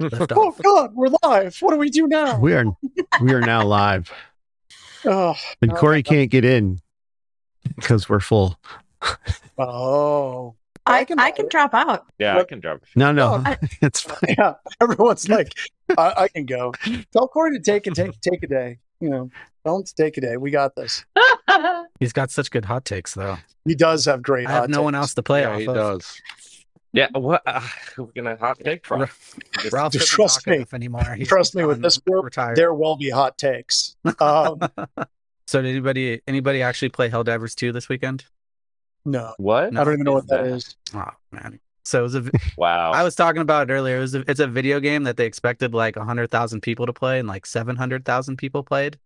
Lift Oh. God, we're live. What do we do now? We are we are now live, Oh, and Corey my can't get in because we're full. oh. I, I can- I can drop out. Yeah, I can drop. No, no, Oh, it's fine. yeah. Everyone's like, I, I can go. Tell Corey to take and take take a day. You know, don't take a day. We got this. He's got such good hot takes, though. He does have great. I have hot no one else to play yeah, off he of. does. Yeah, what? Uh, we're gonna hot take from. Just- Ralph Just doesn't trust talk me. anymore. He's Trust me, with this group, retired. There will be hot takes. Um, So did anybody anybody actually play Helldivers 2 this weekend? no, What? I don't even know what that that? is. Oh man. So it was a Wow. I was talking about it earlier. It was a, it's a video game that they expected like 100,000 people to play and like 700,000 people played.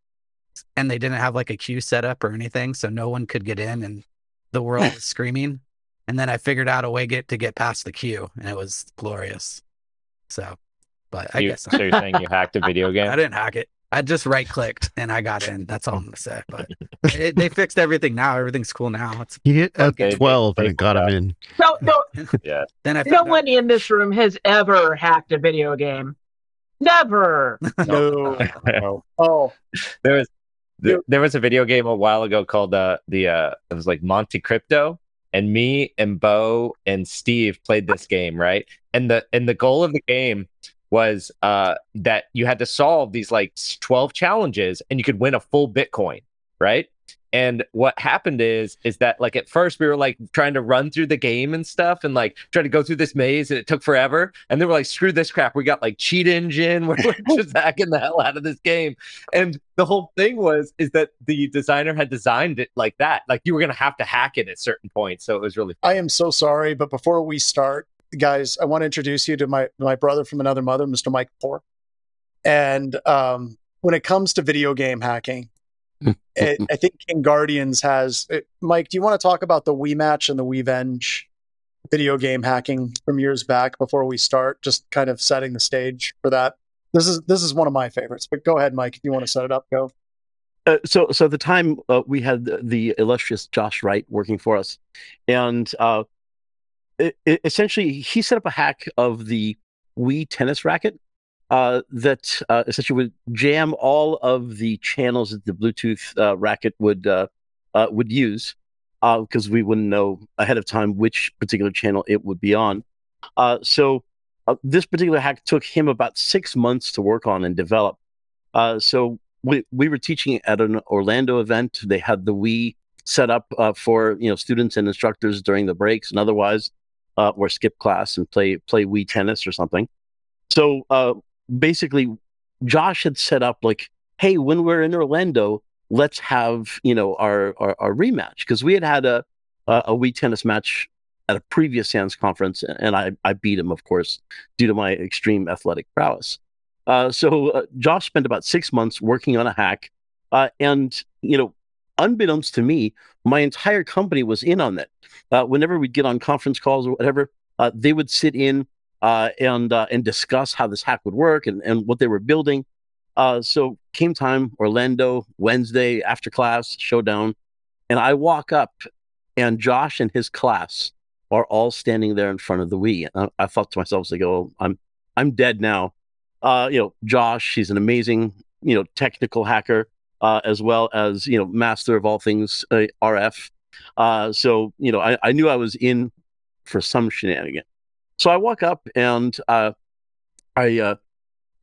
And they didn't have like a queue set up or anything, so no one could get in and the world was screaming. And then I figured out a way get to get past the queue and it was glorious. So, but I You- guess so you're saying you hacked a video game? I didn't hack it. I just right clicked and I got in. That's all I'm gonna say. But it, they fixed everything now. Everything's cool now. It's He hit a Okay, twelve and it got him in. No, no, Yeah. then I no found out- one in this room has ever hacked a video game. Never. No. no. Oh, There was there, there was a video game a while ago called uh the uh it was like Monte Crypto and me and Bo and Steve played this game, right? And the and the goal of the game was uh that you had to solve these like 12 challenges and you could win a full Bitcoin, right? And what happened is is that like at first we were like trying to run through the game and stuff and like trying to go through this maze and it took forever. And then we're like, screw this crap. We got like cheat engine. We're like, just hacking the hell out of this game. And the whole thing was is that the designer had designed it like that. Like you were gonna have to hack it at certain points. So it was really I am so sorry, but before we start, guys, I want to introduce you to my my brother from another mother, Mr. Mike Poor. And um, when it comes to video game hacking, it, I think InGuardians has. It, Mike, do you want to talk about the Wii match and the Wii Venge video game hacking from years back before we start? Just kind of setting the stage for that. This is this is one of my favorites. But go ahead, Mike. If you want to set it up, go. Uh, so, so the time uh, we had the, the illustrious Josh Wright working for us, and uh, it- essentially he set up a hack of the Wii tennis racket uh, that uh, essentially would jam all of the channels that the Bluetooth uh, racket would uh, uh, would use, because we wouldn't know ahead of time which particular channel it would be on. So, this particular hack took him about six months to work on and develop. So we we were teaching at an Orlando event. They had the Wii set up for you know students and instructors during the breaks and otherwise, or skip class and play play Wii tennis or something. So basically, Josh had set up like, hey, when we're in Orlando, let's have you know our our, our rematch because we had had a a a Wii tennis match at a previous SANS conference, and I I beat him, of course, due to my extreme athletic prowess. Uh, so uh, Josh spent about six months working on a hack, uh, and you know, unbeknownst to me, my entire company was in on that. Uh, whenever we'd get on conference calls or whatever, uh, they would sit in uh, and uh, and discuss how this hack would work and, and what they were building. Uh, so came time, Orlando, Wednesday after class showdown, and I walk up, and Josh and his class are all standing there in front of the Wii. And I, I thought to myself, "Like, oh, I'm I'm dead now." uh, you know, Josh, he's an amazing, you know, technical hacker, uh, as well as, you know, master of all things uh, RF. So, you know, I, I knew I was in for some shenanigan. So I walk up and uh, I, uh,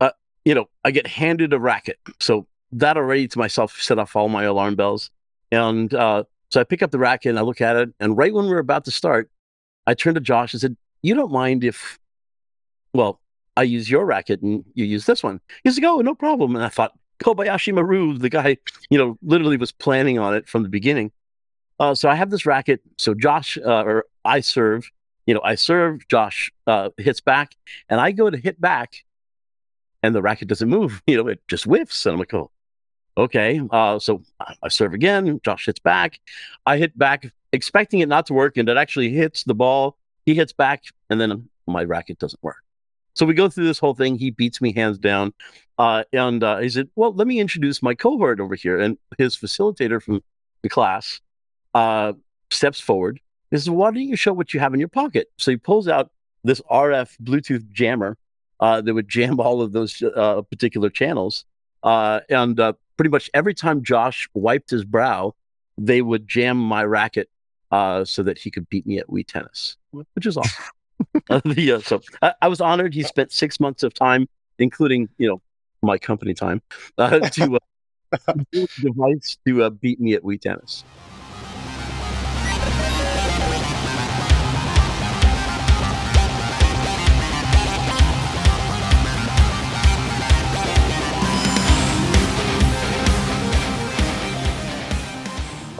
uh, you know, I get handed a racket. So that already to myself set off all my alarm bells. And uh, so I pick up the racket and I look at it. And right when we we're about to start, I turned to Josh and said, You don't mind if, well, I use your racket and you use this one. He's like, oh, no problem. And I thought, Kobayashi Maru, the guy, you know, literally was planning on it from the beginning. Uh, so I have this racket. So Josh, uh, or I serve, you know, I serve, Josh uh, hits back, and I go to hit back, and the racket doesn't move. You know, it just whiffs. And I'm like, oh, okay. Uh, so I- serve again. Josh hits back. I hit back, expecting it not to work, and it actually hits the ball. He hits back, and then my racket doesn't work. So we go through this whole thing. He beats me hands down. Uh, and uh, he said, Well, let me introduce my cohort over here. And his facilitator from the class uh, steps forward. He says, Why don't you show what you have in your pocket? So he pulls out this RF Bluetooth jammer uh, that would jam all of those uh, particular channels. Uh, and uh, pretty much every time Josh wiped his brow, they would jam my racket uh, so that he could beat me at Wii tennis, which is awesome. The, uh, so I, I was honored. He spent six months of time, including you know my company time, uh, to uh, device to uh, beat me at Wii tennis.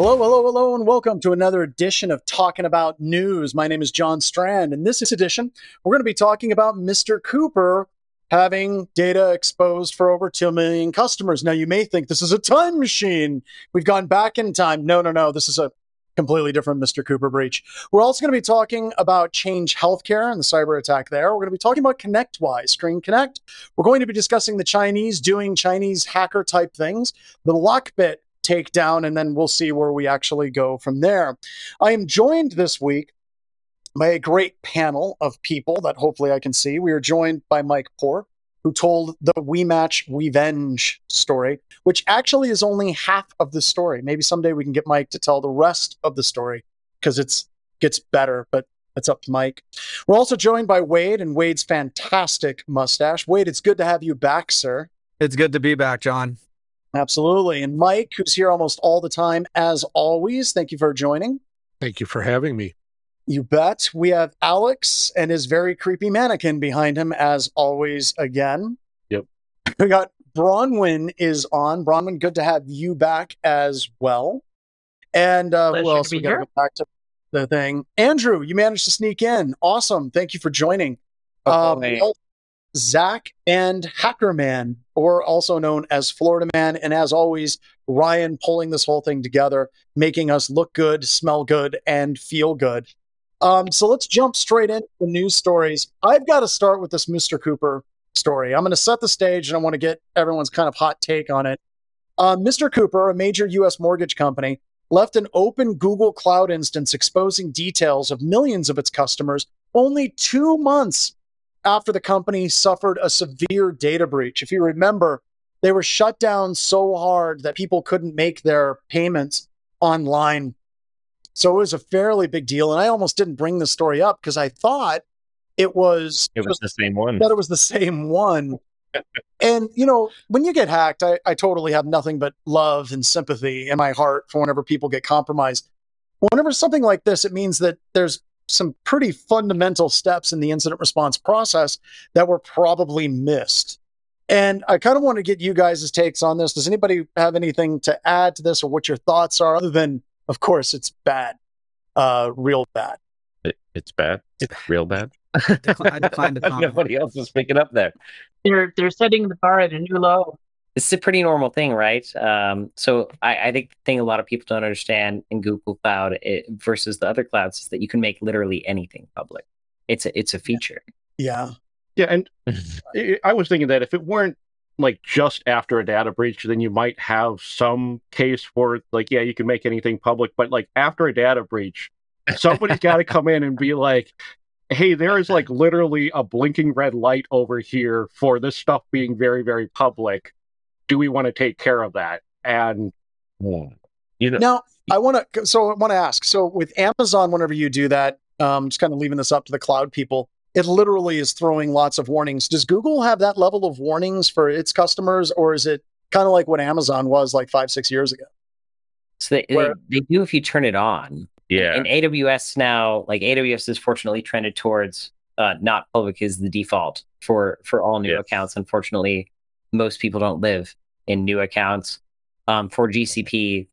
Hello, hello, hello, and welcome to another edition of Talking About News. My name is John Strand. In this edition, we're going to be talking about Mr. Cooper having data exposed for over 2 million customers. Now, you may think this is a time machine. We've gone back in time. No, no, no. This is a completely different Mr. Cooper breach. We're also going to be talking about Change Healthcare and the cyber attack there. We're going to be talking about ConnectWise, Screen Connect. We're going to be discussing the Chinese doing Chinese hacker type things, the Lockbit takedown, and then we'll see where we actually go from there. I am joined this week by a great panel of people that hopefully I can see. We are joined by Mike Poor, who told the Wii Match Wii Venge story, which actually is only half of the story. Maybe someday we can get Mike to tell the rest of the story because it's gets better, but it's up to Mike. We're also joined by Wade and Wade's fantastic mustache. Wade, it's good to have you back, sir. It's good to be back, John. Absolutely. And Mike, who's here almost all the time, as always, thank you for joining. Thank you for having me. You bet. We have Alex and his very creepy mannequin behind him, as always, again. Yep. We got Bronwyn is on. Bronwyn, good to have you back as well. And uh, who Pleasure else? We got to go back to the thing. Andrew, you managed to sneak in. Awesome. Thank you for joining. Oh, Um, hey. well, Zach and Hackerman, or also known as Florida Man, and as always, Ryan pulling this whole thing together, making us look good, smell good, and feel good. Um, so let's jump straight into the news stories. I've got to start with this Mr. Cooper story. I'm going to set the stage, and I want to get everyone's kind of hot take on it. Uh, Mr. Cooper, a major U.S. mortgage company, left an open Google Cloud instance exposing details of millions of its customers only two months after the company suffered a severe data breach. If you remember, they were shut down so hard that people couldn't make their payments online. So it was a fairly big deal. And I almost didn't bring the story up because I thought it was, It was the same one. that it was the same one. and you know, when you get hacked, I, I totally have nothing but love and sympathy in my heart for whenever people get compromised. Whenever something like this, it means that there's some pretty fundamental steps in the incident response process that were probably missed. And I kind of want to get you guys' takes on this. Does anybody have anything to add to this or what your thoughts are, other than, of course, it's bad, uh, real bad? It, it's bad. It's real bad. Decli- I decline to comment. Nobody else is picking up there. They're they're setting the bar at a new low. This is a pretty normal thing, right? Um, so I, I think the thing a lot of people don't understand in Google Cloud it, versus the other clouds is that you can make literally anything public. It's a it's a feature. Yeah. Yeah, and I- I was thinking that if it weren't like just after a data breach, then you might have some case for like, yeah, you can make anything public, but like after a data breach, somebody's got to come in and be like, hey, there is like literally a blinking red light over here for this stuff being very, very public. Do we want to take care of that? And Hmm. You know, Now, I want to. So I want to ask. So with Amazon, whenever you do that, um, just kind of leaving this up to the cloud people, it literally is throwing lots of warnings. Does Google have that level of warnings for its customers, or is it kind of like what Amazon was like five, six years ago? So they, they, Where- they do if you turn it on. yeah. And AWS now, like AWS is fortunately trended towards uh, not public is the default for for all new Yeah. accounts. Unfortunately, most people don't live in new accounts. Um, for GCP,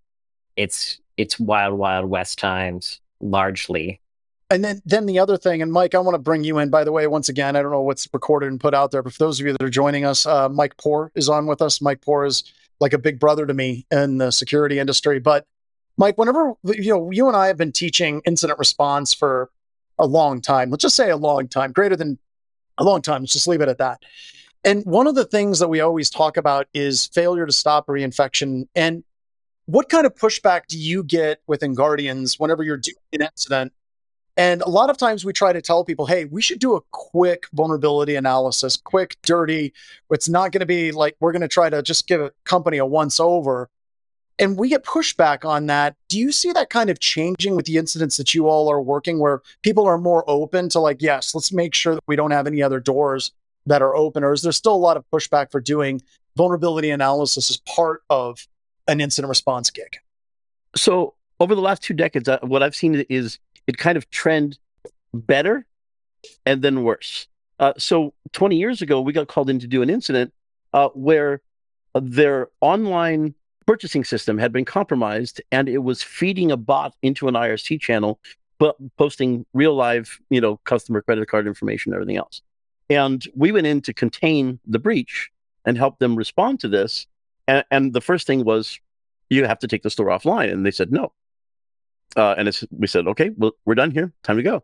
it's it's wild wild west times largely. And then, then the other thing, and Mike, I want to bring you in. By the way, once again, I don't know what's recorded and put out there, but for those of you that are joining us, uh, Mike Poor is on with us. Mike Poor is like a big brother to me in the security industry. But Mike, whenever you know, you and I have been teaching incident response for a long time. Let's just say a long time, greater than a long time. Let's just leave it at that. And one of the things that we always talk about is failure to stop reinfection. And what kind of pushback do you get with InGuardians whenever you're doing an incident And a lot of times we try to tell people, hey, we should do a quick vulnerability analysis, quick, dirty. It's not going to be like we're going to try to just give a company a once over. And we get pushback on that. Do you see that kind of changing with the incidents that you all are working where people are more open to, like, yes, let's make sure that we don't have any other doors that are open? Or is there still a lot of pushback for doing vulnerability analysis as part of an incident response gig? So over the last two decades, uh, what I've seen is it kind of trend better and then worse. Uh, so 20 years ago, we got called in to do an incident uh, where their online purchasing system had been compromised and it was feeding a bot into an IRC channel, but posting real live, you know, customer credit card information and everything else. And we went in to contain the breach and help them respond to this. And, and the first thing was, you have to take the store offline. And they said, no. Uh, and we said, okay, well, we're done here. Time to go.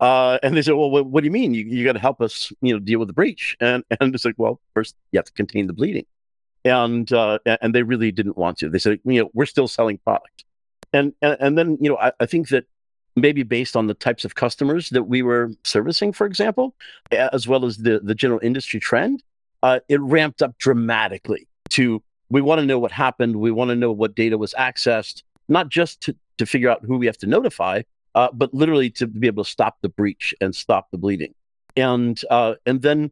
Uh, and they said, well, what, what do you mean? You, you got to help us, you know, deal with the breach. And, and it's like, well, first you have to contain the bleeding. And, uh, and they really didn't want to. They said, you know, we're still selling product. And, and, and then, you know, I, I think that maybe based on the types of customers that we were servicing, for example, as well as the, the general industry trend, uh, it ramped up dramatically to we want to know what happened. We want to know what data was accessed, not just to, to figure out who we have to notify, uh, but literally to be able to stop the breach and stop the bleeding. And uh, and then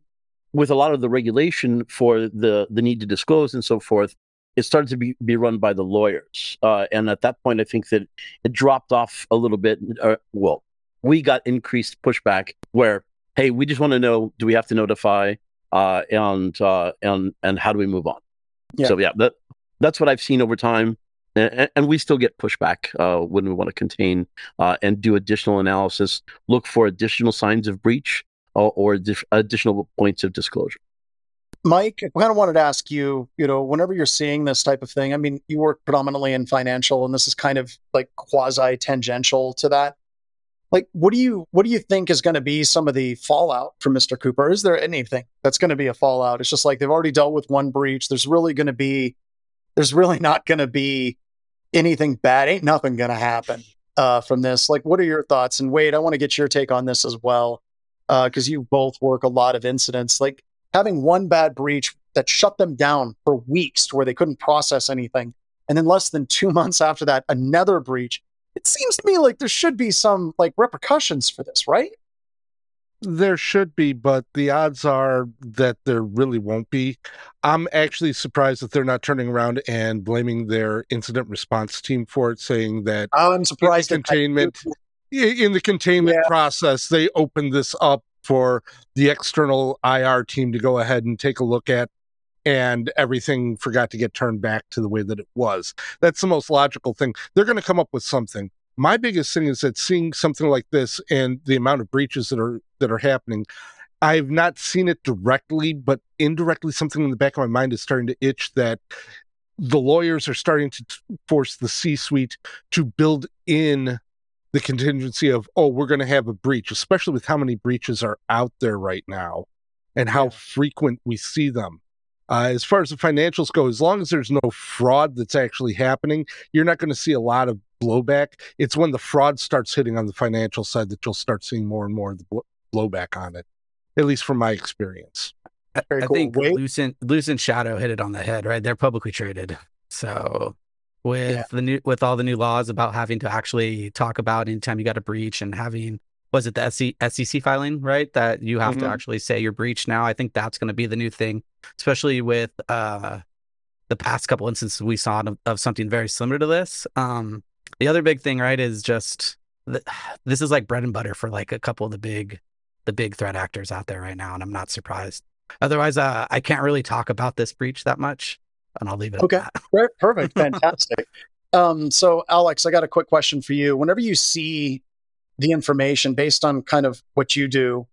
with a lot of the regulation for the the need to disclose and so forth, it started to be, be run by the lawyers. Uh, and at that point, I think that it dropped off a little bit. Uh, well, we got increased pushback where, hey, we just want to know: do we have to notify? Uh, and uh, and and how do we move on? Yeah. So yeah, that that's what I've seen over time, and, and we still get pushback uh, when we want to contain uh, and do additional analysis, look for additional signs of breach or, or additional points of disclosure. Mike, I kind of wanted to ask you, you know, whenever you're seeing this type of thing, I mean, you work predominantly in financial, and this is kind of like quasi tangential to that. Like, what do you what do you think is going to be some of the fallout from Mr. Cooper? Is there anything that's going to be a fallout? It's just like they've already dealt with one breach. There's really going to be, there's really not going to be anything bad. Ain't nothing going to happen uh, from this. Like, what are your thoughts? And Wade, I want to get your take on this as well, because uh, you both work a lot of incidents. Like having one bad breach that shut them down for weeks to where they couldn't process anything, and then less than two months after that, another breach it seems to me like there should be some like repercussions for this, right? There should be, but the odds are that there really won't be. I'm actually surprised that they're not turning around and blaming their incident response team for it, saying that I'm surprised in containment in the containment yeah. process they opened this up for the external IR team to go ahead and take a look at and everything forgot to get turned back to the way that it was. That's the most logical thing. They're going to come up with something. My biggest thing is that seeing something like this and the amount of breaches that are that are happening, I've not seen it directly, but indirectly, something in the back of my mind is starting to itch that the lawyers are starting to force the C-suite to build in the contingency of, oh, we're going to have a breach, especially with how many breaches are out there right now and how yeah. frequent we see them. Uh, as far as the financials go, as long as there's no fraud that's actually happening, you're not going to see a lot of blowback. It's when the fraud starts hitting on the financial side that you'll start seeing more and more of the blowback on it, at least from my experience. I, I cool. think Lucent, Lucent Shadow hit it on the head, right? They're publicly traded. So with yeah. the new with all the new laws about having to actually talk about anytime you got a breach and having was it the SEC filing, right? That you have mm-hmm. to actually say your breach now. I think that's going to be the new thing, especially with uh, the past couple instances we saw of, of, something very similar to this. Um, the other big thing, right, is just the, this is like bread and butter for like a couple of the big, the big threat actors out there right now, and I'm not surprised. Otherwise, uh, I can't really talk about this breach that much, and I'll leave it. Okay, perfect, fantastic. um, so, Alex, I got a quick question for you. Whenever you see the information based on kind of what you do.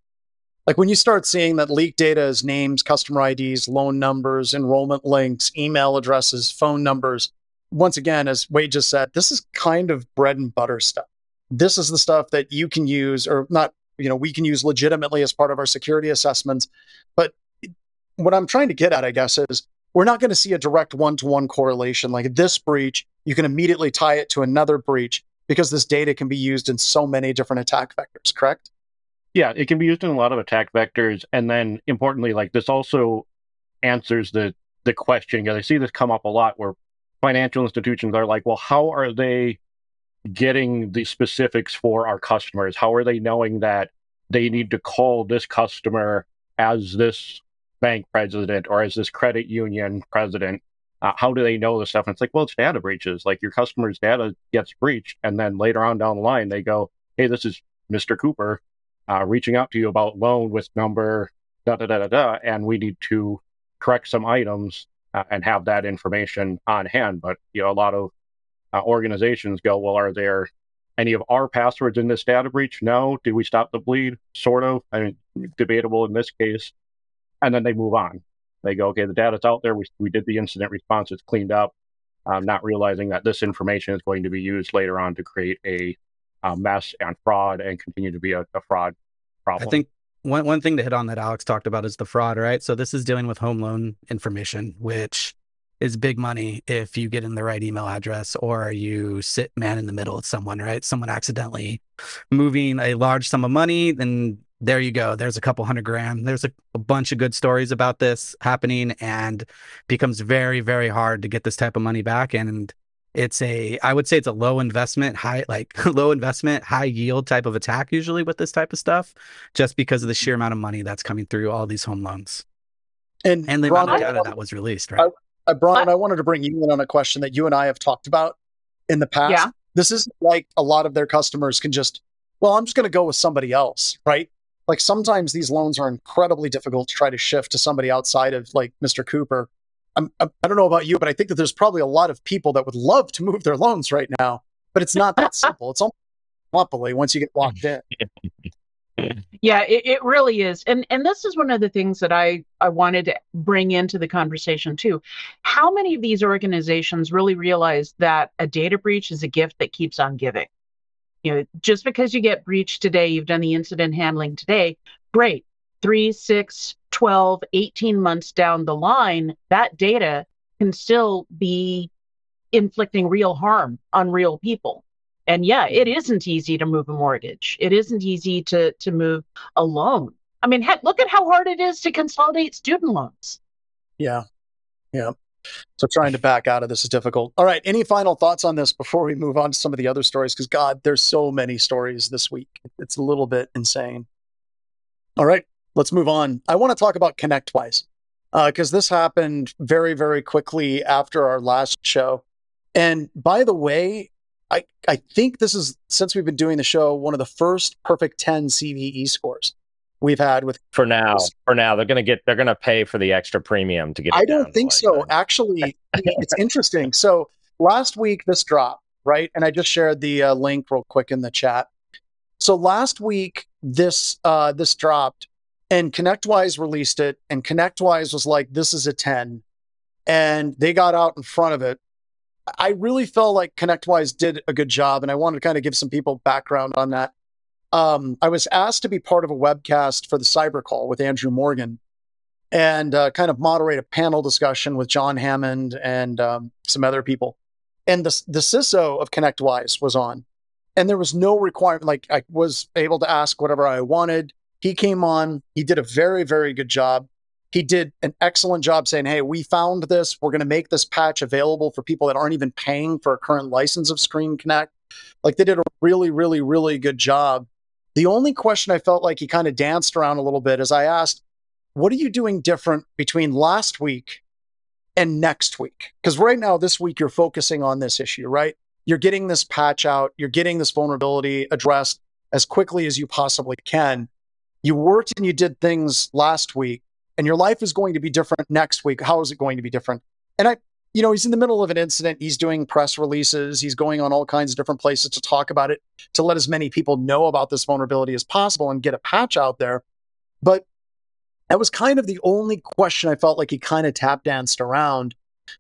Like when you start seeing that leaked data is names, customer IDs, loan numbers, enrollment links, email addresses, phone numbers. Once again, as Wade just said, this is kind of bread and butter stuff. This is the stuff that you can use, or not, you know, we can use legitimately as part of our security assessments. But what I'm trying to get at, I guess, is we're not going to see a direct one to one correlation. Like this breach, you can immediately tie it to another breach because this data can be used in so many different attack vectors, correct? Yeah, it can be used in a lot of attack vectors, and then importantly, like this also answers the the question because I see this come up a lot where financial institutions are like, well, how are they getting the specifics for our customers? How are they knowing that they need to call this customer as this bank president or as this credit union president? Uh, how do they know this stuff? And it's like, well, it's data breaches. Like your customer's data gets breached, and then later on down the line, they go, "Hey, this is Mr. Cooper uh, reaching out to you about loan with number da da da da da," and we need to correct some items uh, and have that information on hand. But you know, a lot of uh, organizations go, "Well, are there any of our passwords in this data breach? No. Did we stop the bleed? Sort of. I mean, debatable in this case." And then they move on. They go, okay, the data's out there. We, we did the incident response. It's cleaned up. Um, not realizing that this information is going to be used later on to create a, a mess and fraud and continue to be a, a fraud problem. I think one one thing to hit on that Alex talked about is the fraud, right? So this is dealing with home loan information, which is big money if you get in the right email address or you sit man in the middle with someone, right? Someone accidentally moving a large sum of money, then there you go. There's a couple hundred grand. There's a, a, bunch of good stories about this happening and becomes very, very hard to get this type of money back. And it's a, I would say it's a low investment, high, like low investment, high yield type of attack usually with this type of stuff, just because of the sheer amount of money that's coming through all these home loans. And, and the Ron, amount of data that was released, right? I, I, Brian, I wanted to bring you in on a question that you and I have talked about in the past. Yeah. This is like a lot of their customers can just, well, I'm just going to go with somebody else, right? Like sometimes these loans are incredibly difficult to try to shift to somebody outside of like Mr. Cooper. I'm, I don't know about you, but I think that there's probably a lot of people that would love to move their loans right now, but it's not that simple. It's almost monopoly once you get locked in. Yeah, it, it really is. And and this is one of the things that I, I wanted to bring into the conversation too. How many of these organizations really realize that a data breach is a gift that keeps on giving? You know just because you get breached today you've done the incident handling today great. 3 6 12 18 months down the line that data can still be inflicting real harm on real people. And yeah it isn't easy to move a mortgage. It isn't easy to to move a loan. I mean heck look at how hard it is to consolidate student loans. Yeah. Yeah so trying to back out of this is difficult. All right. Any final thoughts on this before we move on to some of the other stories? Because God, there's so many stories this week. It's a little bit insane. All right. Let's move on. I want to talk about ConnectWise because uh, this happened very, very quickly after our last show. And by the way, I, I think this is, since we've been doing the show, one of the first perfect 10 CVE scores we've had with for now for now they're going to get they're going to pay for the extra premium to get i don't think so. actually it's interesting. So last week this dropped right? And i just shared the uh, link real quick in the chat. So last week this uh this dropped and connectwise released it and connectwise was like this is a 10 and they got out in front of it. I really felt like connectwise did a good job and i wanted to kind of give some people background on that um, I was asked to be part of a webcast for the cyber call with Andrew Morgan and uh, kind of moderate a panel discussion with John Hammond and um, some other people. And the, the CISO of ConnectWise was on. And there was no requirement, like I was able to ask whatever I wanted. He came on, he did a very, very good job. He did an excellent job saying, Hey, we found this. We're going to make this patch available for people that aren't even paying for a current license of Screen Connect. Like they did a really, really, really good job the only question I felt like he kind of danced around a little bit is I asked, what are you doing different between last week and next week? Because right now, this week, you're focusing on this issue, right? You're getting this patch out, you're getting this vulnerability addressed as quickly as you possibly can. You worked and you did things last week, and your life is going to be different next week. How is it going to be different? And I you know, he's in the middle of an incident. He's doing press releases. He's going on all kinds of different places to talk about it, to let as many people know about this vulnerability as possible and get a patch out there. But that was kind of the only question I felt like he kind of tap danced around.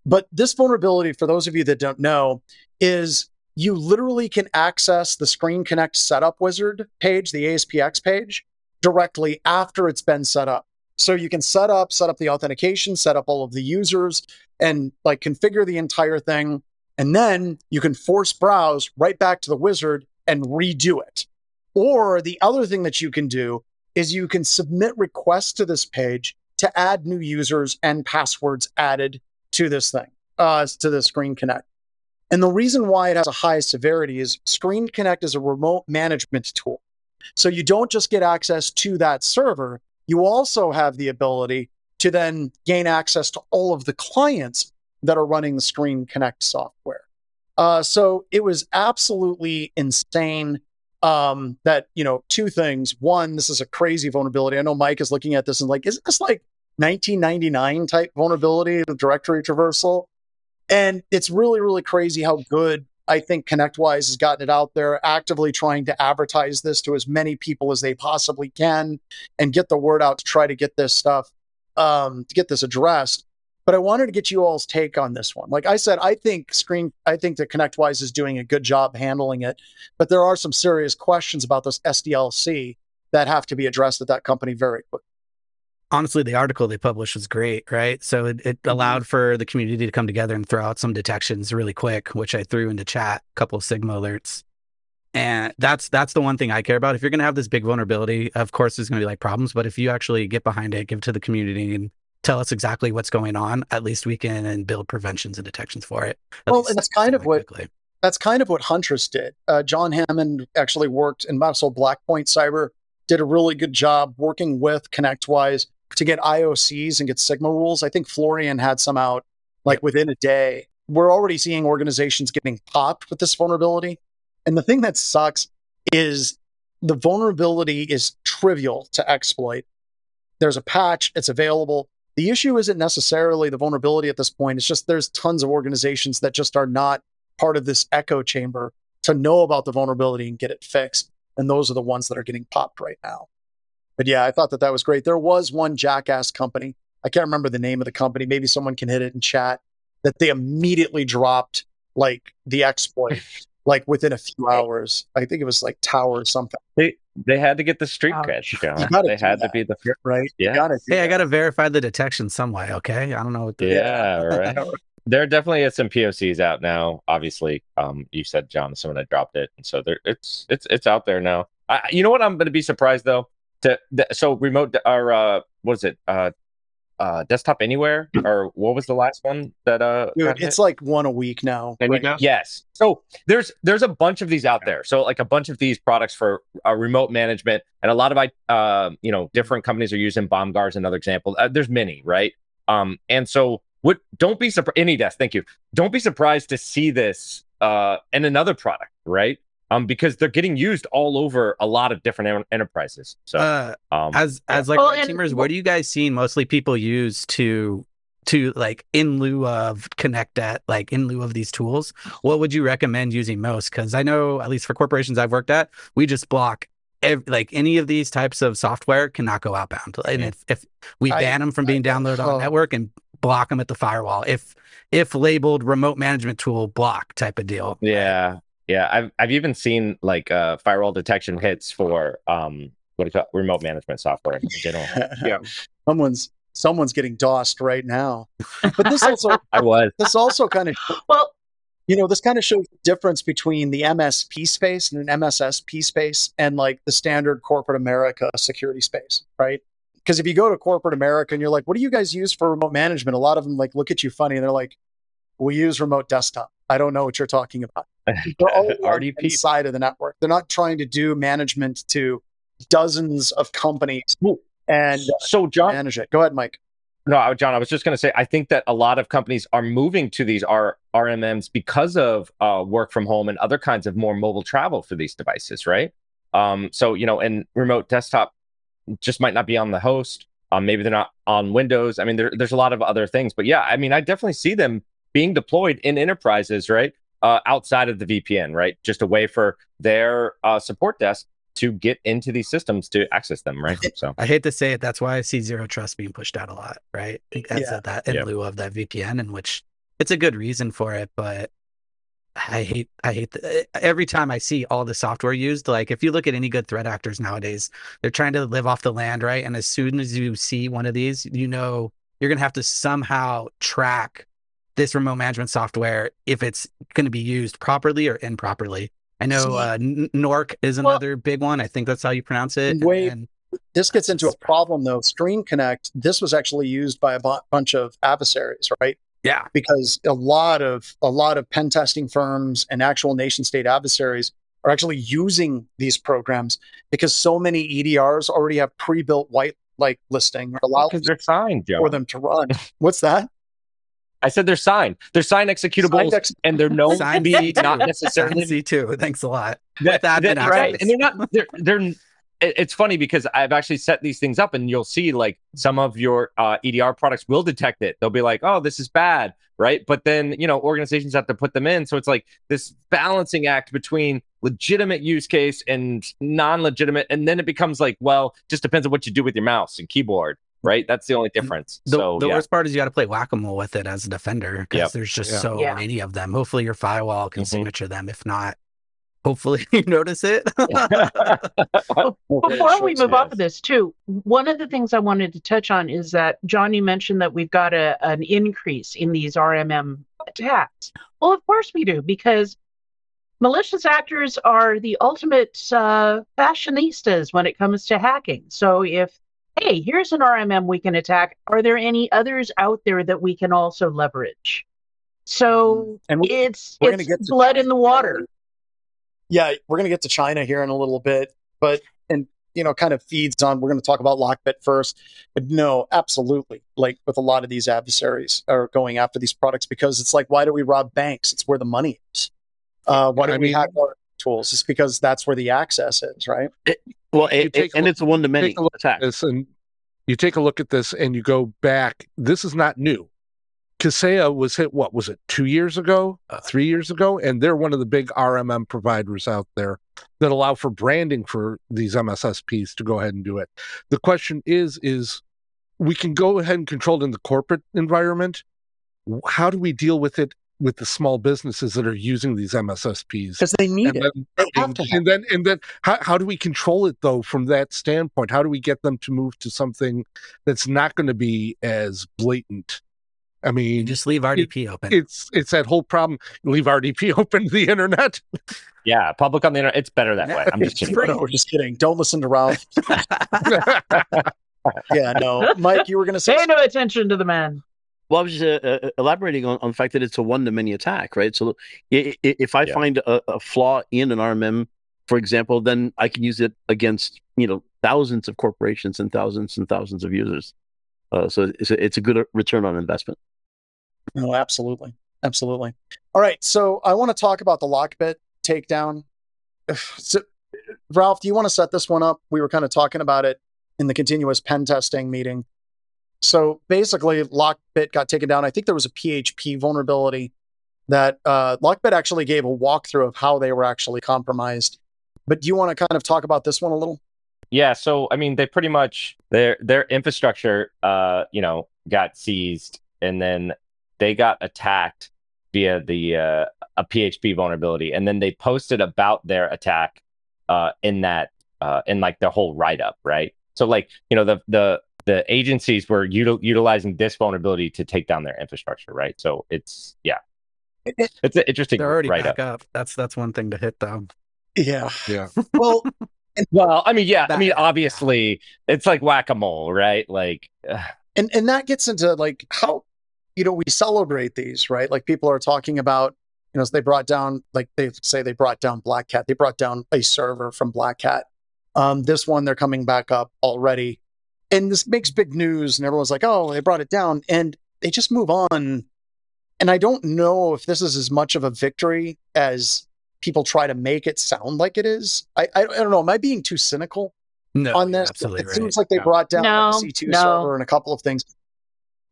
But this vulnerability, for those of you that don't know, is you literally can access the Screen Connect setup wizard page, the ASPX page, directly after it's been set up. So you can set up, set up the authentication, set up all of the users, and like configure the entire thing. And then you can force browse right back to the wizard and redo it. Or the other thing that you can do is you can submit requests to this page to add new users and passwords added to this thing, uh, to the Screen Connect. And the reason why it has a high severity is Screen Connect is a remote management tool. So you don't just get access to that server, you also have the ability to then gain access to all of the clients that are running the Screen Connect software. Uh, so it was absolutely insane um, that, you know, two things. One, this is a crazy vulnerability. I know Mike is looking at this and like, isn't this like 1999 type vulnerability of directory traversal? And it's really, really crazy how good I think ConnectWise has gotten it out there, actively trying to advertise this to as many people as they possibly can and get the word out to try to get this stuff, um, to get this addressed. But I wanted to get you all's take on this one. Like I said, I think Screen, I think that ConnectWise is doing a good job handling it, but there are some serious questions about this SDLC that have to be addressed at that company very quickly honestly, the article they published was great, right? So it, it Mm-hmm. allowed for the community to come together and throw out some detections really quick, which I threw into chat, a couple of Sigma alerts. And that's that's the one thing I care about. If you're gonna have this big vulnerability, of course there's gonna be like problems, but if you actually get behind it, give to the community and tell us exactly what's going on, at least we can and build preventions and detections for it. At Well, and that's kind of what quickly. that's kind of what Huntress did. Uh, John Hammond actually worked and also Blackpoint Cyber did a really good job working with ConnectWise to get IOCs and get Sigma rules. I think Florian had some out like within a day. We're already seeing organizations getting popped with this vulnerability. And the thing that sucks is the vulnerability is trivial to exploit. There's a patch, it's available. The issue isn't necessarily the vulnerability at this point. It's just there's tons of organizations that just are not part of this echo chamber to know about the vulnerability and get it fixed. And those are the ones that are getting popped right now. But yeah, I thought that that was great. There was one jackass company. I can't remember the name of the company. Maybe someone can hit it in chat that they immediately dropped like the exploit like within a few hours. I think it was like Tower or something, They they had to get the street Ouch. cred, John. You gotta They do had to be the first. right? Yeah. You gotta Hey, I gotta verify the detection some way, okay? I don't know what the Yeah, right. there definitely is some POCs out now. Obviously, um, you said John, someone had dropped it, and so there, it's it's it's out there now. I, you know what? I'm going to be surprised though. To the, so remote or uh, what is it? Uh, uh, desktop anywhere or what was the last one that uh? Dude, got hit? it's like one a week now. Right? Yes. So there's there's a bunch of these out there. So like a bunch of these products for uh, remote management, and a lot of I uh, you know different companies are using Bomgar as another example. Uh, there's many, right? Um, and so what? Don't be surprised. AnyDesk thank you. Don't be surprised to see this uh in another product, right? Um, because they're getting used all over a lot of different en- enterprises. So uh um, as as like Well, red and- teamers, what are you guys seeing mostly people use to to like in lieu of connect at like in lieu of these tools? What would you recommend using most? Because I know at least for corporations I've worked at, we just block ev- like any of these types of software cannot go outbound, and if if we I- ban them from being downloaded on oh. a network and block them at the firewall, if if labeled remote management tool block type of deal. Yeah, yeah. I've I've even seen like uh firewall detection hits for um what do you call it? remote management software in general. Yeah. someone's someone's getting DOSed right now. But this also I was. this also kind of Well, you know this kind of shows the difference between the MSP space and an MSSP space and like the standard corporate America security space, right? Because if you go to corporate America and you're like, what do you guys use for remote management? A lot of them like look at you funny and they're like, we use remote desktop. I don't know what you're talking about. They're all on the RDP. inside of the network. They're not trying to do management to dozens of companies and So John, manage it. Go ahead, Mike. no, John, I was just going to say, I think that a lot of companies are moving to these R- RMMs because of uh, work from home and other kinds of more mobile travel for these devices, right? Um, so you know, and remote desktop just might not be on the host. Um, maybe they're not on Windows. I mean, there, there's a lot of other things, but yeah, I mean, I definitely see them being deployed in enterprises, right? Uh, outside of the VPN, right? Just a way for their uh, support desk to get into these systems to access them, right? So I hate to say it, that's why I see zero trust being pushed out a lot, right? As Yeah. that in Yeah. lieu of that VPN, in which it's a good reason for it, but I hate I hate the, every time I see all the software used. Like if you look at any good threat actors nowadays, they're trying to live off the land, right? And as soon as you see one of these, you know you're gonna have to somehow track this remote management software if it's going to be used properly or improperly. I know uh, N- Nork is Well- another big one. I think that's how you pronounce it. Wait. And this gets into a problem though. ScreenConnect, this was actually used by a bunch of adversaries, right? yeah, Because a lot of a lot of pen testing firms and actual nation state adversaries are actually using these programs because so many EDRs already have pre-built white like listing or allow Because they're signed, Joe. for them to run. What's that? I said they're signed. They're signed executables, Signed ex- and they're known to Sign be C2. not necessarily C two. Thanks a lot. that, admin that- right and they're not they're they're it's funny because i've actually set these things up and you'll see like some of your uh, edr products will detect it they'll be like oh this is bad right but then you know organizations have to put them in so it's like this balancing act between legitimate use case and non-legitimate and then it becomes like well just depends on what you do with your mouse and keyboard right that's the only difference The, so the yeah. worst part is you got to play whack a mole with it as a defender because Yep. there's just Yeah. so Yeah. many of them. Hopefully, your firewall can Mhm. signature them. If not, hopefully you notice it. Before we move Yes. off of this, too, one of the things I wanted to touch on is that John, you mentioned that we've got a, an increase in these RMM attacks. Well, of course we do, because malicious actors are the ultimate uh, fashionistas when it comes to hacking. So if hey, here's an RMM we can attack, are there any others out there that we can also leverage? So And we- it's we're gonna it's get to blood in the water. Yeah, we're going to get to China here in a little bit, but and you know, kind of feeds on. We're going to talk about Lockbit first, but no, absolutely. Like with a lot of these adversaries are going after these products because it's like, why do we rob banks? It's where the money is. Uh, why do I we mean- hack our tools? It's because that's where the access is, right? Well, and, take a and look- it's a one to many take a look attack. this and you take a look at this and you go back this is not new. Kaseya was hit what was it two years ago Uh, three years ago? And they're one of the big rmm providers out there that allow for branding for these mssps to go ahead and do it. The question is is we can go ahead and control it in the corporate environment. How do we deal with it with the small businesses that are using these mssps Because they need and it. then, They have and, to have and then and then how, how do we control it though from that standpoint how do we get them to move to something that's not going to be as blatant i You mean just leave RDP open. it's it's that whole problem leave rdp open to the internet yeah public on the internet it's better that way i'm just kidding No, we're just kidding. Don't listen to Ralph. yeah, no. Mike, you were going to say Pay no attention to the man. Well, I was just uh, uh, elaborating on, on the fact that it's a one to many attack, right? So i- i- if I Yeah. find a, a flaw in an RMM, for example, then I can use it against you know thousands of corporations and thousands and thousands of users. Uh, so it's a, it's a good uh, return on investment. No, absolutely. Absolutely. All right. So I want to talk about the Lockbit takedown. So, Ralph, do you want to set this one up? We were kind of talking about it in the continuous pen testing meeting. So basically, Lockbit got taken down. I think there was a PHP vulnerability that uh, Lockbit actually gave a walkthrough of how they were actually compromised. But do you want to kind of talk about this one a little? Yeah, so I mean, they pretty much their their infrastructure, uh, you know, got seized, and then they got attacked via the uh, a PHP vulnerability, and then they posted about their attack uh, in that uh, in like their whole write up, right? So like you know the the the agencies were util- utilizing this vulnerability to take down their infrastructure, right? So it's yeah, it's an interesting They're already write back up. up. That's that's one thing to hit though. Yeah. yeah Well, Well, I mean, yeah, I mean, obviously, it's like whack a mole, right? Like. uh, and and that gets into like how you know we celebrate these right like people are talking about you know they brought down like they say they brought down black cat they brought down a server from black cat um this one they're coming back up already and this makes big news and everyone's like oh they brought it down and they just move on and i don't know if this is as much of a victory as people try to make it sound like it is i i, I don't know am i being too cynical No, on you're this absolutely it right. seems like they Yeah. brought down No, like a c2 no. server and a couple of things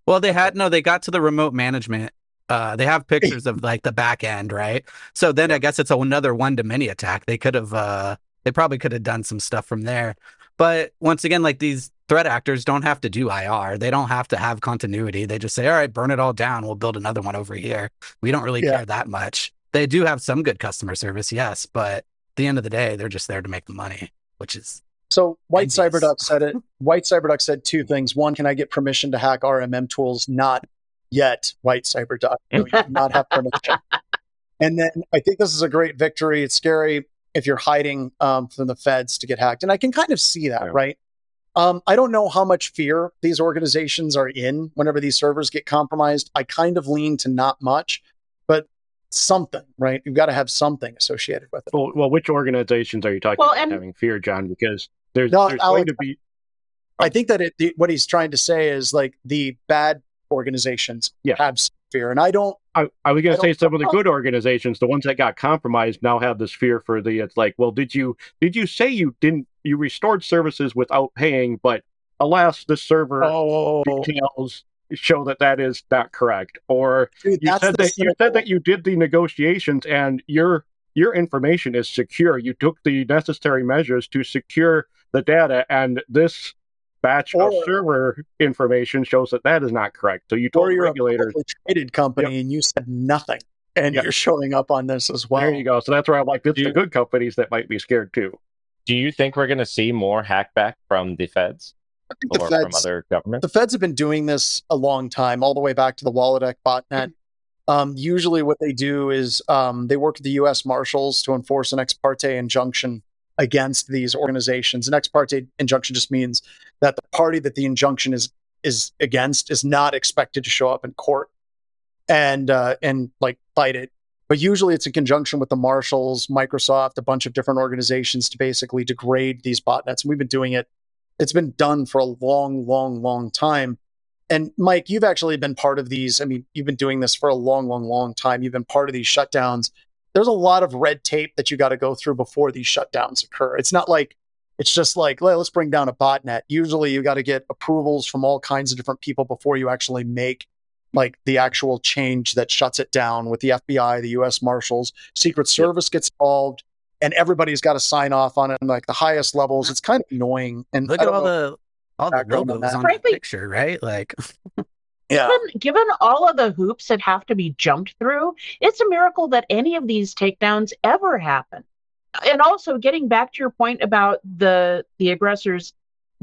Well, they had no. They got to the remote management. Uh, they have pictures of like the back end, right? So then I guess it's another one to many attack. They could have. Uh, they probably could have done some stuff from there. But once again, like these threat actors don't have to do IR. They don't have to have continuity. They just say, "All right, burn it all down. We'll build another one over here." We don't really Yeah. care that much. They do have some good customer service, yes, but at the end of the day, they're just there to make the money, which is So White Envious. Cyberduck said it. White Cyberduck said two things. One, can I get permission to hack RMM tools not yet, White Cyber Duck. No, you do not have permission. and then I think this is a great victory. It's scary if you're hiding um, from the feds to get hacked, and I can kind of see that, Yeah. right? Um, I don't know how much fear these organizations are in whenever these servers get compromised. I kind of lean to not much, but something, right? You've got to have something associated with it. Well, well, which organizations are you talking Well, about and- having fear, John? Because there's, No, there's going to be I think that it, the, what he's trying to say is like the bad organizations Yeah. have fear, and I don't. I, I was going to say some of the good organizations, the ones that got compromised, now have this fear for the. It's like, well, did you did you say you didn't you restored services without paying, but alas, the server Oh, details show that that is not correct, or dude, you said that you said that you did the negotiations and your your information is secure. You took the necessary measures to secure the data, and this batch of server information shows that that is not correct. So you or told you're regulators. traded company and you said nothing, and Yep. you're showing up on this as well. There you go. So that's where I'm like, it's Do the good companies that might be scared too. Do you think we're going to see more hackback from the feds think the or from other governments? the feds have been doing this a long time, all the way back to the Waledac botnet. Um, usually, what they do is um, they work with the U.S. Marshals to enforce an ex parte injunction against these organizations. An ex parte injunction just means that the party that the injunction is is against is not expected to show up in court and uh, and like fight it. But usually, it's in conjunction with the Marshals, Microsoft, a bunch of different organizations to basically degrade these botnets. And we've been doing it it's been done for a long, long, long time. And Mike, you've actually been part of these. I mean, you've been doing this for a long, long, long time. You've been part of these shutdowns. There's a lot of red tape that you got to go through before these shutdowns occur. It's not like it's just like "Let- let's bring down a botnet. Usually, you got to get approvals from all kinds of different people before you actually make like the actual change that shuts it down with the FBI, the U.S. Marshals, Secret Service gets involved, and everybody's got to sign off on it. And like the highest levels, it's kind of annoying. And Look at all the all the background on logos on that Frankly- picture, right? Like, yeah. given, given all of the hoops that have to be jumped through, it's a miracle that any of these takedowns ever happen. And also, getting back to your point about the the aggressors,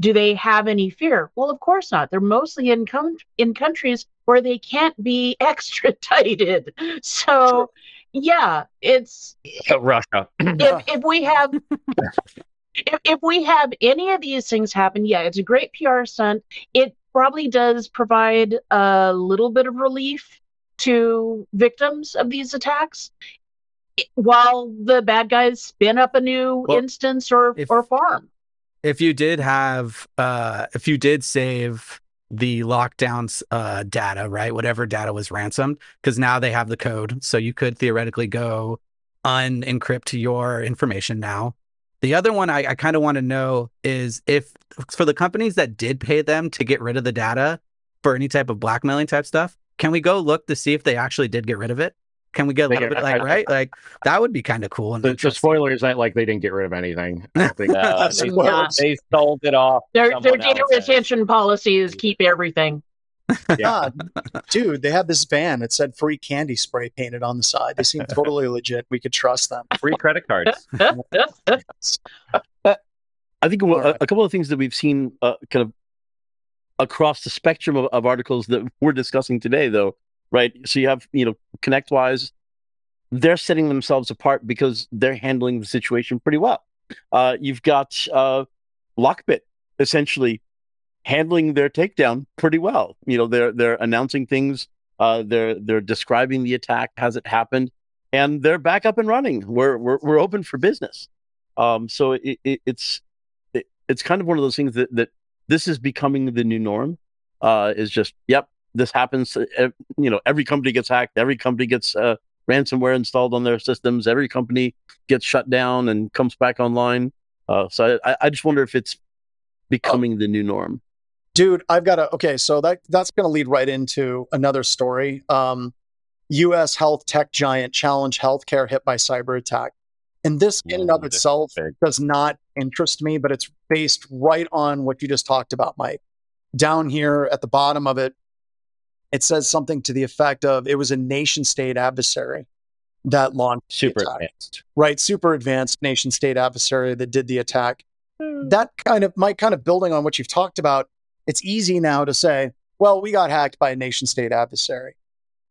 do they have any fear? Well, of course not. They're mostly in com- in countries where they can't be extradited. So, yeah, it's Russia. if if we have if, if we have any of these things happen, yeah, it's a great PR stunt. It probably does provide a little bit of relief to victims of these attacks while the bad guys spin up a new Well, instance or, if- or farm. if you did have, uh, if you did save the lockdowns uh, data, right? Whatever data was ransomed, because now they have the code, so you could theoretically go unencrypt your information now. The other one I, I kind of want to know is if for the companies that did pay them to get rid of the data for any type of blackmailing type stuff, can we go look to see if they actually did get rid of it? Can we get a little bit like right? Like that would be kind of cool. And The, the spoiler is that like they didn't get rid of anything. I don't think Uh, they, what- they sold it off. to Their, their someone data else. retention policy is keep everything. Yeah, dude, they had this van that said free candy spray painted on the side. They seem totally legit. We could trust them. Free credit cards. I think a, a couple of things that we've seen uh, kind of across the spectrum of, of articles that we're discussing today, though, right? So you have, you know, ConnectWise, they're setting themselves apart because they're handling the situation pretty well. Uh, you've got uh, Lockbit essentially handling their takedown pretty well. You know, they're they're announcing things, uh, they're they're describing the attack as it happened, and they're back up and running. We're we're, we're open for business. Um, so it, it, it's it, it's kind of one of those things that that this is becoming the new norm. Uh, is just yep, this happens. uh, You know, every company gets hacked. Every company gets uh, ransomware installed on their systems. Every company gets shut down and comes back online. Uh, so I, I just wonder if it's becoming the new norm. Dude, I've got to okay, so that that's going to lead right into another story. Um US health tech giant Change Healthcare hit by cyber attack. And this in and of Ooh, this is itself does not interest me, but it's based right on what you just talked about, Mike. Down here at the bottom of it, it says something to the effect of it was a nation state adversary that launched the Super attack advanced. right super advanced nation state adversary that did the attack hmm. that kind of might kind of building on what you've talked about it's easy now to say well, we got hacked by a nation state adversary.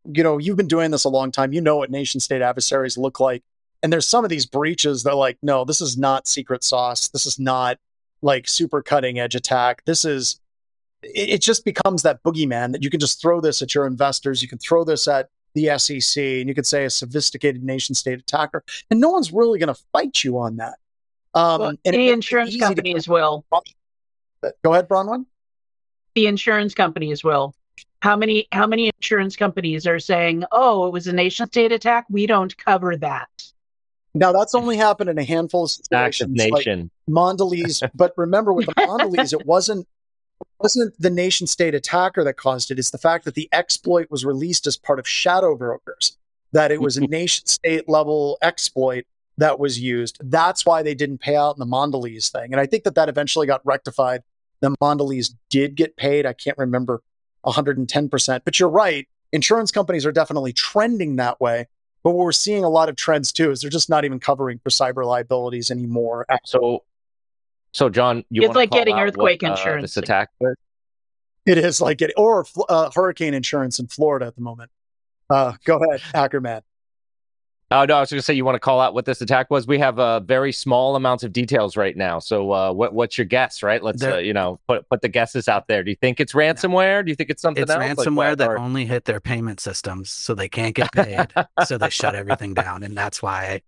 You know, you've been doing this a long time. You know what nation state adversaries look like. And there's some of these breaches that are like, no, this is not secret sauce. This is not like super cutting edge attack. This is, it, it just becomes that boogeyman that you can just throw this at your investors. You can throw this at the SEC and you could say a sophisticated nation state attacker. And no one's really going to fight you on that. Um, Well, and the it's insurance easy to- companies will. Go ahead, Bronwyn. The insurance companies will. How many how many insurance companies are saying, "Oh, it was a nation state attack. We don't cover that." Now that's only happened in a handful of Active situations. like nation. Mondelez, but remember with the Mondelez, it wasn't it wasn't the nation state attacker that caused it. It's the fact that the exploit was released as part of shadow brokers. That it was a mm-hmm. nation state level exploit that was used. That's why they didn't pay out in the Mondelez thing. And I think that that eventually got rectified. The Mondelez did get paid. I can't remember 110%. But you're right. Insurance companies are definitely trending that way. But what we're seeing a lot of trends too is they're just not even covering for cyber liabilities anymore. So, so John, you It's wanna like call getting out earthquake what, uh, insurance. this attack was? It is like getting or uh, hurricane insurance in Florida at the moment. Uh, go ahead, Hackerman. Oh no, I was going to say you want to call out what this attack was. We have uh, very small amounts of details right now. So, uh, what what's your guess? Right? Let's There- uh, you know put put the guesses out there. Do you think it's ransomware? Do you think it's something It's else? Ransomware what- that or- only hit their payment systems, so they can't get paid. so they shut everything down, and that's why.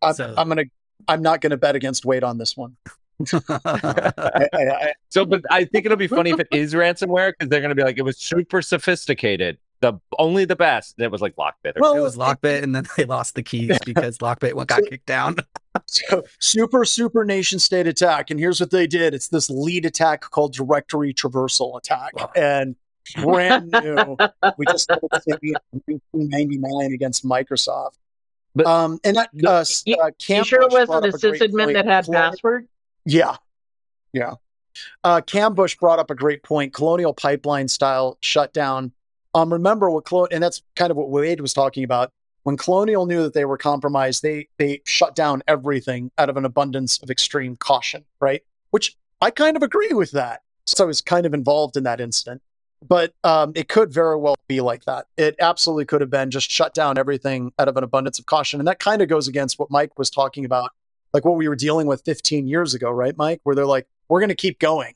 I'm, So- I'm gonna. I'm not gonna bet against Wade on this one. I, I, I, so, but I think it'll be funny if it is ransomware because they're going to be like it was super sophisticated, the only the best. And it was like Lockbit. Or Well, it was Lockbit, and then they lost the keys because Lockbit went- got kicked down. so, super super nation state attack, and here's what they did. It's this lead attack called directory traversal attack, and brand new. we just started Symbian in 1999 against Microsoft. But- um, and that You- uh, s- you- uh, Cam you sure it wasn't a sysadmin that had Colonial- password? Yeah. Yeah. Uh, Cam Bush brought up a great point. Colonial pipeline style shutdown. Um, remember what Colonial, and that's kind of what Wade was talking about. When Colonial knew that they were compromised, they they shut down everything out of an abundance of extreme caution, right? Which I kind of agree with that. So I was kind of involved in that incident. But um, it could very well be like that. It absolutely could have been just shut down everything out of an abundance of caution. And that kind of goes against what Mike was talking about like what we were dealing with 15 years ago, right, Mike? Where they're like, we're going to keep going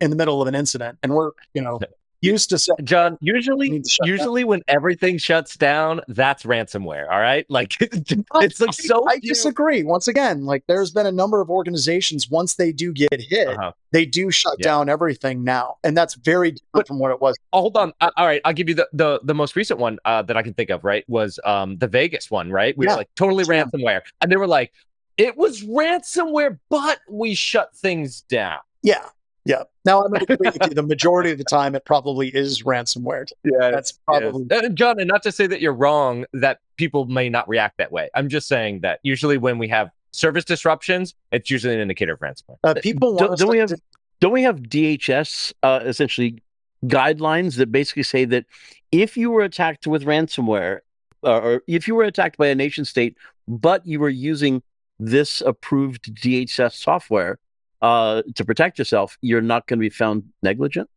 in the middle of an incident, and we're, you know, used to say, John, usually, Need to shut usually when everything shuts down, that's ransomware. All right, like it's like so. I few- disagree. Once again, like there's been a number of organizations once they do get hit, Uh-huh. they do shut Yeah. down everything now, and that's very different But- from what it was. Oh, hold on. Uh, all right, I'll give you the the, the most recent one uh, that I can think of. Right, was um the Vegas one. Right, we Yeah. were like totally Yeah. ransomware, and they were like, it was ransomware, but we shut things down. Yeah, yeah. Now I'm going to agree with you. The majority of the time, it probably is ransomware. Yeah, That's probably Uh, John, and not to say that you're wrong, that people may not react that way. I'm just saying that usually when we have service disruptions, it's usually an indicator of ransomware. uh, people want Don't, don't we to- have don't we have DHS uh, essentially guidelines that basically say that if you were attacked with ransomware uh, or if you were attacked by a nation state, but you were using this approved DHS software uh, to protect yourself, you're not going to be found negligent.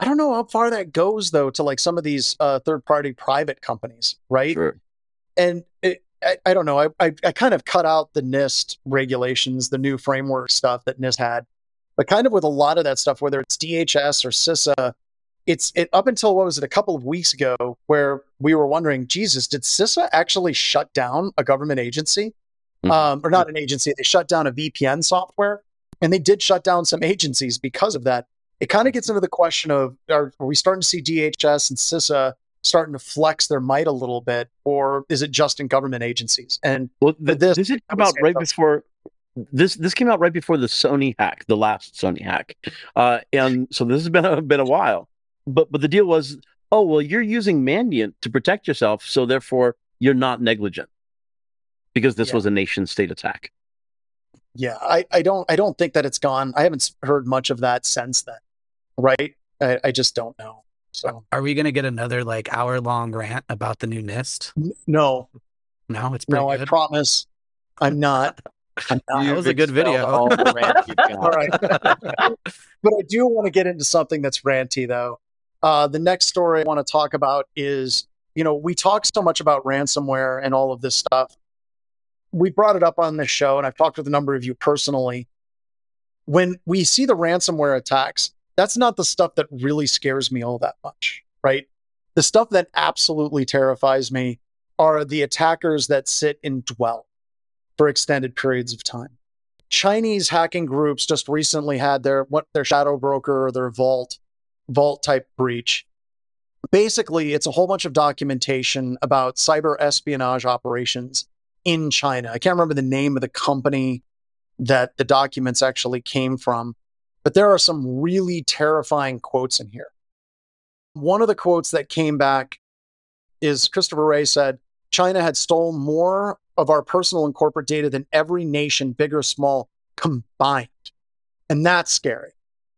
I don't know how far that goes though to like some of these uh, third party private companies, right? Sure. and it, I, I don't know. I, I, I kind of cut out the NIST regulations, the new framework stuff that NIST had, but kind of with a lot of that stuff, whether it's DHS or CISA, it's it up until what was it a couple of weeks ago where we were wondering, Jesus, did CISA actually shut down a government agency. Um, or not an agency? They shut down a VPN software, and they did shut down some agencies because of that. It kind of gets into the question of are, are we starting to see DHS and CISA starting to flex their might a little bit, or is it just in government agencies? And Well, But th- this- this, come out right before this. This came out right before the Sony hack, the last Sony hack, uh, and so this has been a, been a while. But but the deal was, oh well, you're using Mandiant to protect yourself, so therefore you're not negligent because this Yeah. was a nation state attack. yeah, I, I don't I don't think that it's gone. I haven't heard much of that since then, right? I, I just don't know. So Are we gonna get another like hour long rant about the new NIST? n- no, No, it's pretty no, I good. promise, I'm not. I'm not. That was a good video. all the rant you've got. All right. but I do want to get into something that's ranty though. Uh, the next story I want to talk about is you know, we talk so much about ransomware and all of this stuff. We brought it up on this show, and I've talked with a number of you personally. When we see the ransomware attacks, that's not the stuff that really scares me all that much, right? The stuff that absolutely terrifies me are the attackers that sit and dwell for extended periods of time. Chinese hacking groups just recently had their what their shadow broker or their vault vault type breach basically, it's a whole bunch of documentation about cyber espionage operations in China. I can't remember the name of the company that the documents actually came from, but there are some really terrifying quotes in here. One of the quotes that came back is Christopher Wray said, China had stolen more of our personal and corporate data than every nation, big or small, combined. And that's scary.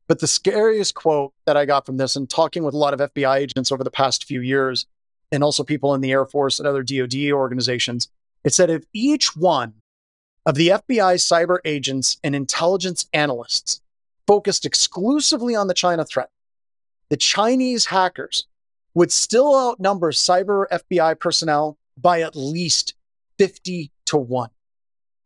But the scariest quote that I got from this, and talking with a lot of FBI agents over the past few years, and also people in the Air Force and other DoD organizations, it said if each one of the FBI cyber agents and intelligence analysts focused exclusively on the China threat, the Chinese hackers would still outnumber cyber FBI personnel by at least 50 to 1.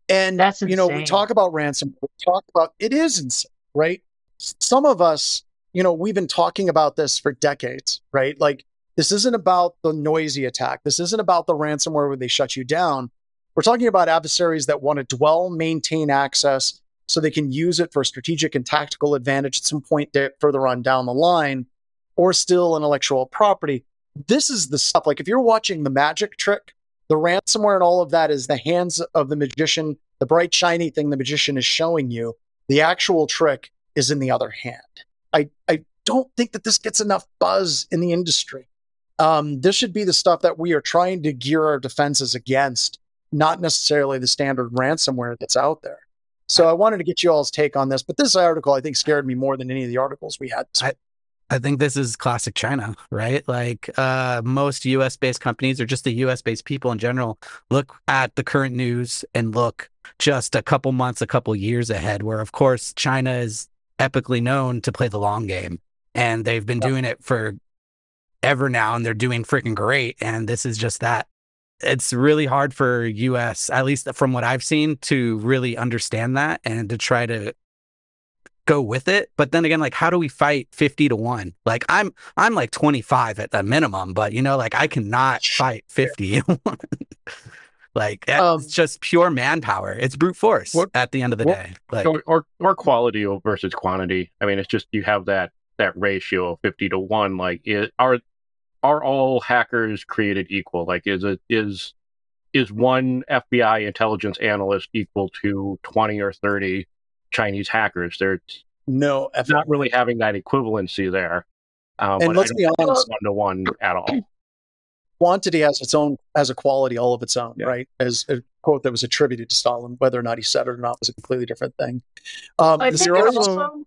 And That's you know, we talk about ransom, we talk about it is insane, right? some of us, you know, we've been talking about this for decades, right? Like, this isn't about the noisy attack. This isn't about the ransomware where they shut you down. We're talking about adversaries that want to dwell, maintain access so they can use it for strategic and tactical advantage at some point further on down the line, or still intellectual property. This is the stuff. Like, if you're watching the magic trick, the ransomware and all of that is the hands of the magician, the bright, shiny thing the magician is showing you. The actual trick is in the other hand. I, I don't think that this gets enough buzz in the industry. Um, this should be the stuff that we are trying to gear our defenses against, not necessarily the standard ransomware that's out there. So I wanted to get you all's take on this, but this article I think scared me more than any of the articles we had. I- I think this is classic China, right? Like uh, most US based companies or just the US based people in general look at the current news and look just a couple months, a couple years ahead, where of course China is epically known to play the long game. And they've been doing it for ever now and they're doing freaking great. And this is just that. It's really hard for US, at least from what I've seen, to really understand that and to try to go with it. But then again, like how do we fight 50 to 1? Like I'm I'm like 25 at the minimum, but you know, like I cannot fight 50. like that's Um, just pure manpower. It's brute force What- at the end of the what- day. Like or, or or quality versus quantity. I mean, it's just you have that that ratio of fifty to one. Like, it, are are all hackers created equal? Like, is it is is one FBI intelligence analyst equal to twenty or thirty Chinese hackers? They're No, it's not really having that equivalency there. Um, And let's be honest- one to one at all. quantity has its own has a quality all of its own, Yeah. right? As a quote that was attributed to Stalin, whether or not he said it or not was a completely different thing. Um, I the think you're it's also- also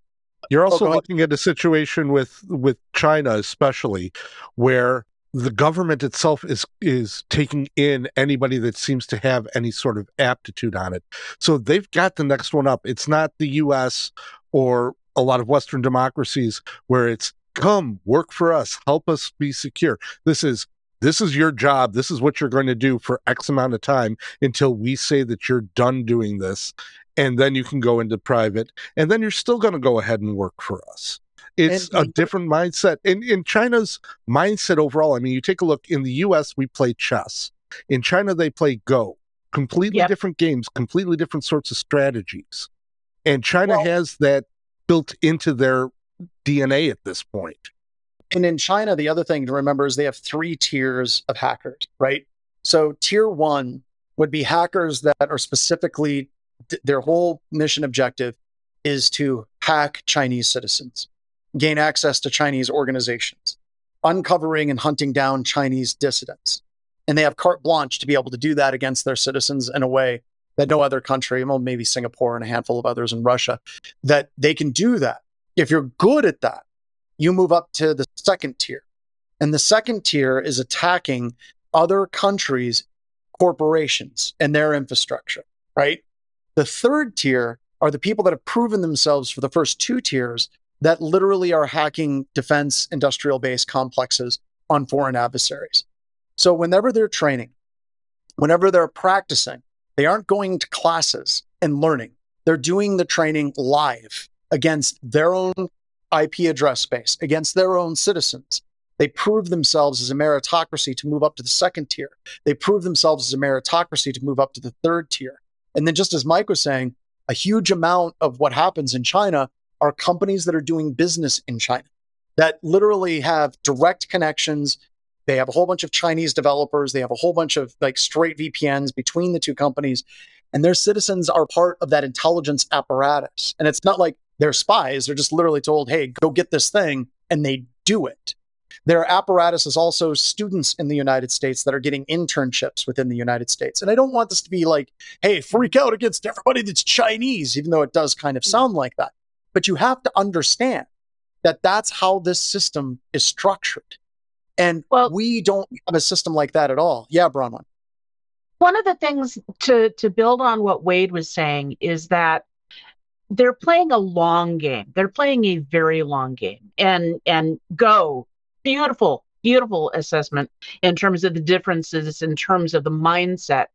You're Oh, also ahead. looking at a situation with with China, especially where the government itself is is taking in anybody that seems to have any sort of aptitude on it. So they've got the next one up. It's not the U.S. or a lot of Western democracies where it's come work for us, help us be secure. This is this is your job. This is what you're going to do for X amount of time until we say that you're done doing this. And then you can go into private, and then you're still going to go ahead and work for us. It's And- a different mindset. In in China's mindset overall, I mean, you take a look in the US, we play chess. In China, they play Go. Completely Yep. different games, completely different sorts of strategies. And China Well- has that built into their DNA at this point. And in China, the other thing to remember is they have three tiers of hackers, right? So tier one would be hackers that are specifically their whole mission objective is to hack Chinese citizens, gain access to Chinese organizations, uncovering and hunting down Chinese dissidents. And they have carte blanche to be able to do that against their citizens in a way that no other country, well, maybe Singapore and a handful of others in Russia, that they can do that. If you're good at that, you move up to the second tier. And the second tier is attacking other countries' corporations and their infrastructure, right? The third tier are the people that have proven themselves for the first two tiers that literally are hacking defense industrial base complexes on foreign adversaries. So whenever they're training, whenever they're practicing, they aren't going to classes and learning. They're doing the training live against their own IP address space, against their own citizens. They prove themselves as a meritocracy to move up to the second tier. They prove themselves as a meritocracy to move up to the third tier. And then, just as Mike was saying, a huge amount of what happens in China are companies that are doing business in China that literally have direct connections. They have a whole bunch of Chinese developers. They have a whole bunch of like straight VPNs between the two companies. And their citizens are part of that intelligence apparatus. And it's not like they're spies. They're just literally told, hey, go get this thing. And they do it. Their apparatus is also students in the United States that are getting internships within the United States. And I don't want this to be like, hey, freak out against everybody that's Chinese, even though it does kind of mm. sound like that. But you have to understand that that's how this system is structured. And well, we don't have a system like that at all. Yeah, Bronwyn. One of the things to to build on what Wade was saying is that they're playing a long game. They're playing a very long game. And and go beautiful, beautiful assessment in terms of the differences, in terms of the mindset.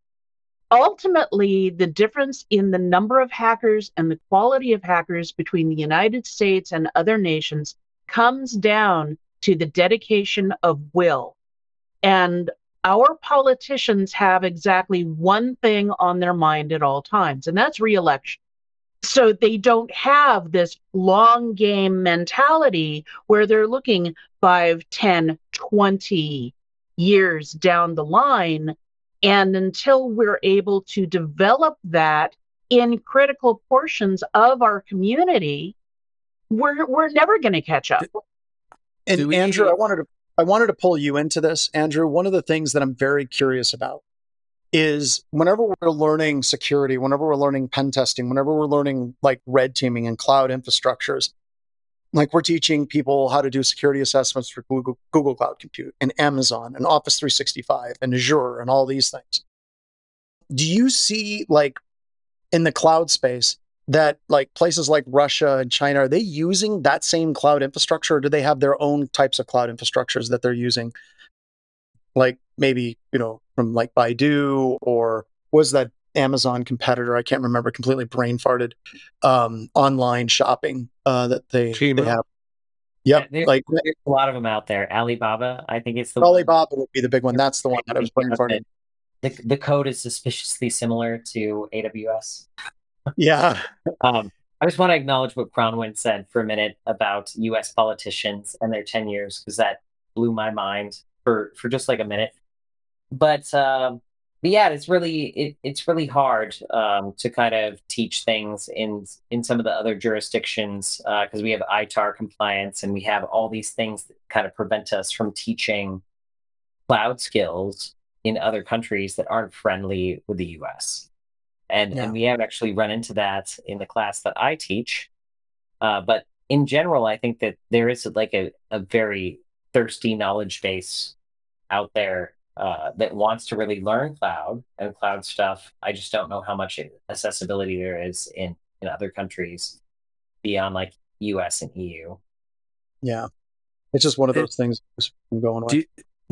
Ultimately, the difference in the number of hackers and the quality of hackers between the United States and other nations comes down to the dedication of will. And our politicians have exactly one thing on their mind at all times, and that's reelection. So they don't have this long game mentality where they're looking 5, 10, 20 years down the line. And until we're able to develop that in critical portions of our community, we're we're never going to catch up. And we, Andrew, I wanted to I wanted to pull you into this, Andrew. One of the things that I'm very curious about is whenever we're learning security, whenever we're learning pen testing, whenever we're learning like red teaming and cloud infrastructures, like we're teaching people how to do security assessments for Google, Google Cloud Compute and Amazon and Office 365 and Azure and all these things. Do you see like in the cloud space that like places like Russia and China are they using that same cloud infrastructure or do they have their own types of cloud infrastructures that they're using like maybe you know from like Baidu or was that Amazon competitor? I can't remember. Completely brain farted. Um, online shopping uh, that they, they have. Yep, there's, like there's a lot of them out there. Alibaba, I think it's the Alibaba one. would be the big one. That's the one that I was brain farting. The, the code is suspiciously similar to AWS. Yeah. um, I just want to acknowledge what Bronwyn said for a minute about U.S. politicians and their tenures because that blew my mind for for just like a minute. But um, but yeah, it's really it, it's really hard um, to kind of teach things in in some of the other jurisdictions because uh, we have ITAR compliance and we have all these things that kind of prevent us from teaching cloud skills in other countries that aren't friendly with the U.S. And yeah. and we have actually run into that in the class that I teach. Uh, but in general, I think that there is like a, a very thirsty knowledge base out there uh, that wants to really learn cloud and cloud stuff. I just don't know how much accessibility there is in in other countries beyond like US and EU. Yeah, it's just one of those it, things I'm going with. Do,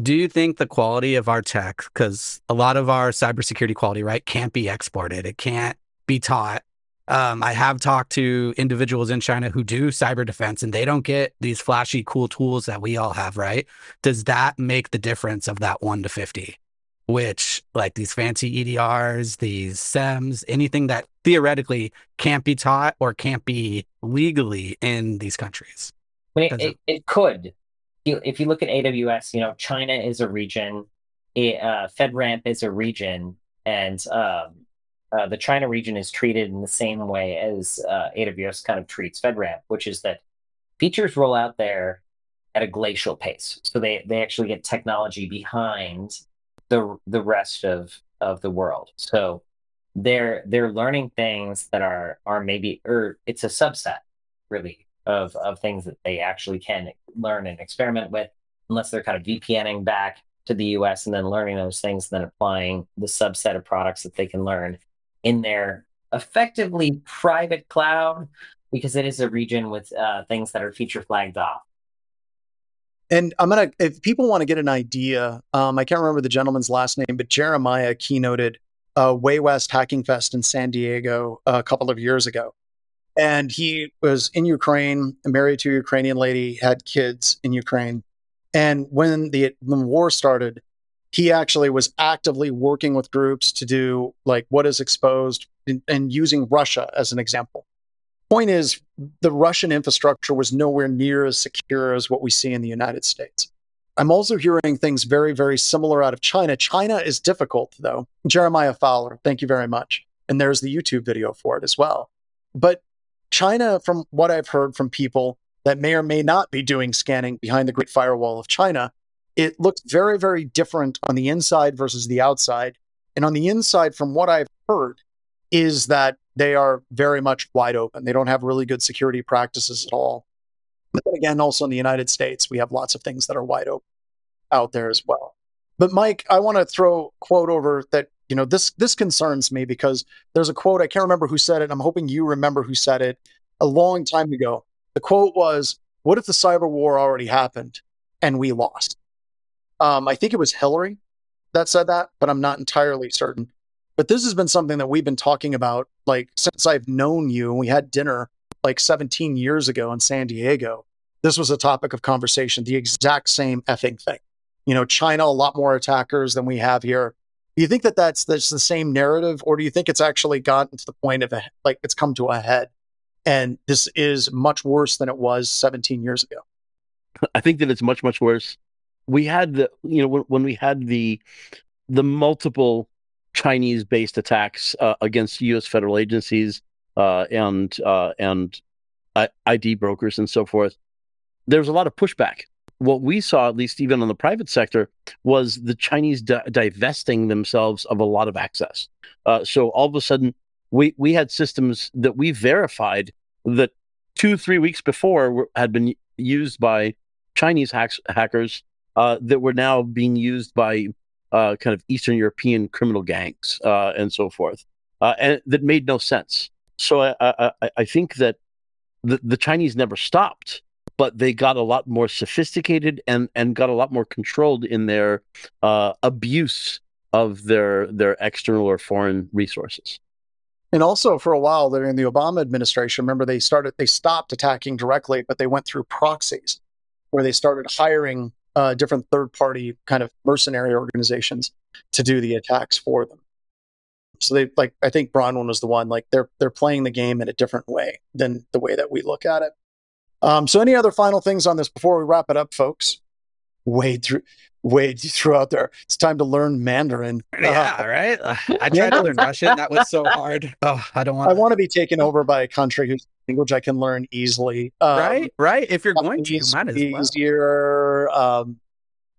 do you think the quality of our tech, because a lot of our cybersecurity quality, right, can't be exported, it can't be taught, um, I have talked to individuals in China who do cyber defense and they don't get these flashy, cool tools that we all have, right? Does that make the difference of that one to 50? Which, like these fancy EDRs, these SIEMs, anything that theoretically can't be taught or can't be legally in these countries? it, it, it, could. If you look at AWS, you know, China is a region, uh, FedRAMP is a region, and um, uh, the China region is treated in the same way as uh, AWS kind of treats FedRAMP, which is that features roll out there at a glacial pace. So they they actually get technology behind the the rest of of the world. So they're they're learning things that are are maybe or it's a subset really of of things that they actually can learn and experiment with, unless they're kind of VPNing back to the US and then learning those things, and then applying the subset of products that they can learn in their effectively private cloud because it is a region with uh, things that are feature flagged off. And I'm gonna, if people want to get an idea, um, I can't remember the gentleman's last name, but Jeremiah keynoted uh, Way West Hacking Fest in San Diego a couple of years ago, and he was in Ukraine, married to a Ukrainian lady, had kids in Ukraine, and when the when the war started, he actually was actively working with groups to do like what is exposed and, using Russia as an example. Point is, the Russian infrastructure was nowhere near as secure as what we see in the United States. I'm also hearing things very, very similar out of China. China is difficult, though. Jeremiah Fowler, thank you very much. And there's the YouTube video for it as well. But China, from what I've heard from people that may or may not be doing scanning behind the Great Firewall of China, it looks very, very different on the inside versus the outside. And on the inside, from what I've heard, is that they are very much wide open. They don't have really good security practices at all. But again, also in the United States, we have lots of things that are wide open out there as well. But Mike, I want to throw quote over that, you know, this this concerns me because there's a quote, I can't remember who said it. I'm hoping you remember who said it a long time ago. The quote was, What if the cyber war already happened and we lost? Um, I think it was Hillary that said that, but I'm not entirely certain. But this has been something that we've been talking about like since I've known you and we had dinner like 17 years ago in San Diego. This was a topic of conversation, the exact same effing thing. You know, China, a lot more attackers than we have here. Do you think that that's, that's the same narrative, or do you think it's actually gotten to the point of a, like it's come to a head and this is much worse than it was 17 years ago? I think that it's much, much worse. We had the, you know, when, when we had the, the multiple Chinese based attacks uh, against U.S. federal agencies uh, and uh, and ID brokers and so forth. There's a lot of pushback. What we saw, at least even on the private sector, was the Chinese di- divesting themselves of a lot of access. Uh, so all of a sudden, we we had systems that we verified that two three weeks before were, had been used by Chinese hacks, hackers uh, that were now being used by uh, kind of Eastern European criminal gangs uh, and so forth, uh, and that made no sense. So I, I, I think that the, the Chinese never stopped, but they got a lot more sophisticated and, and got a lot more controlled in their uh, abuse of their their external or foreign resources. And also for a while during the Obama administration, remember they started they stopped attacking directly, but they went through proxies where they started hiring uh, different third party kind of mercenary organizations to do the attacks for them. So they like I think Bronwyn was the one like they're they're playing the game in a different way than the way that we look at it. Um, so any other final things on this before we wrap it up, folks? Wade through way you threw out there. It's time to learn Mandarin. Yeah, uh, right. I tried to learn Russian. That was so hard. Oh, I don't want. I want to be taken over by a country whose language I can learn easily. Um, right, right. If you're going to, you might as well. Easier. Um,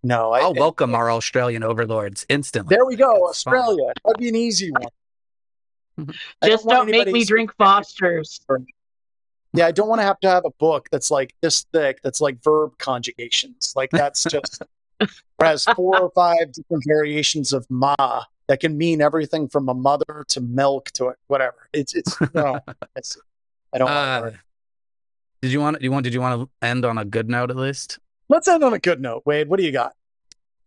no, I, will welcome our Australian overlords instantly. There we go, That's Australia. Fun. That'd be an easy one. Just don't, don't make me drink Foster's. Yeah, I don't want to have to have a book that's like this thick, that's like verb conjugations. Like that's just has four or five different variations of ma that can mean everything from a mother to milk to whatever. It's it's no, it's, I don't. Uh, did you want? Do you want? Did you want to end on a good note at least? Let's end on a good note. Wade, what do you got?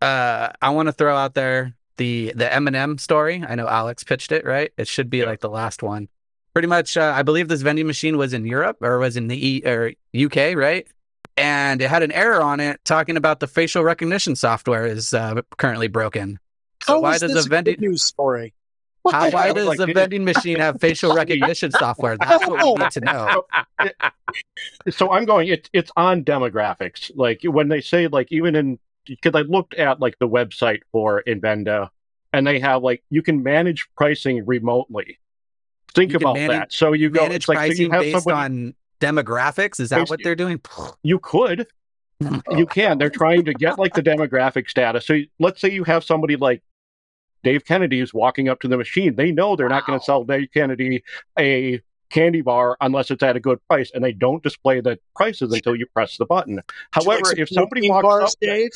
Uh, I want to throw out there the the M&M story. I know Alex pitched it, right? It should be like the last one. Pretty much, uh, I believe this vending machine was in Europe or was in the e- or UK, right? And it had an error on it talking about the facial recognition software is uh, currently broken. So How why does a vending news story? How, why does like, a vending machine have facial recognition software? That's what we need to know. So I'm going. It's it's on demographics. Like when they say like even in because I looked at like the website for Invenda, and they have like you can manage pricing remotely. Think you about manage, that. So you go manage like, pricing so based somebody, on demographics. Is that what they're doing? You could. you can. They're trying to get like the demographic status. So let's say you have somebody like Dave Kennedy is walking up to the machine. They know they're wow. not going to sell Dave Kennedy a candy bar unless it's at a good price, and they don't display the prices until you press the button. However, like if somebody walks bars, up, Dave?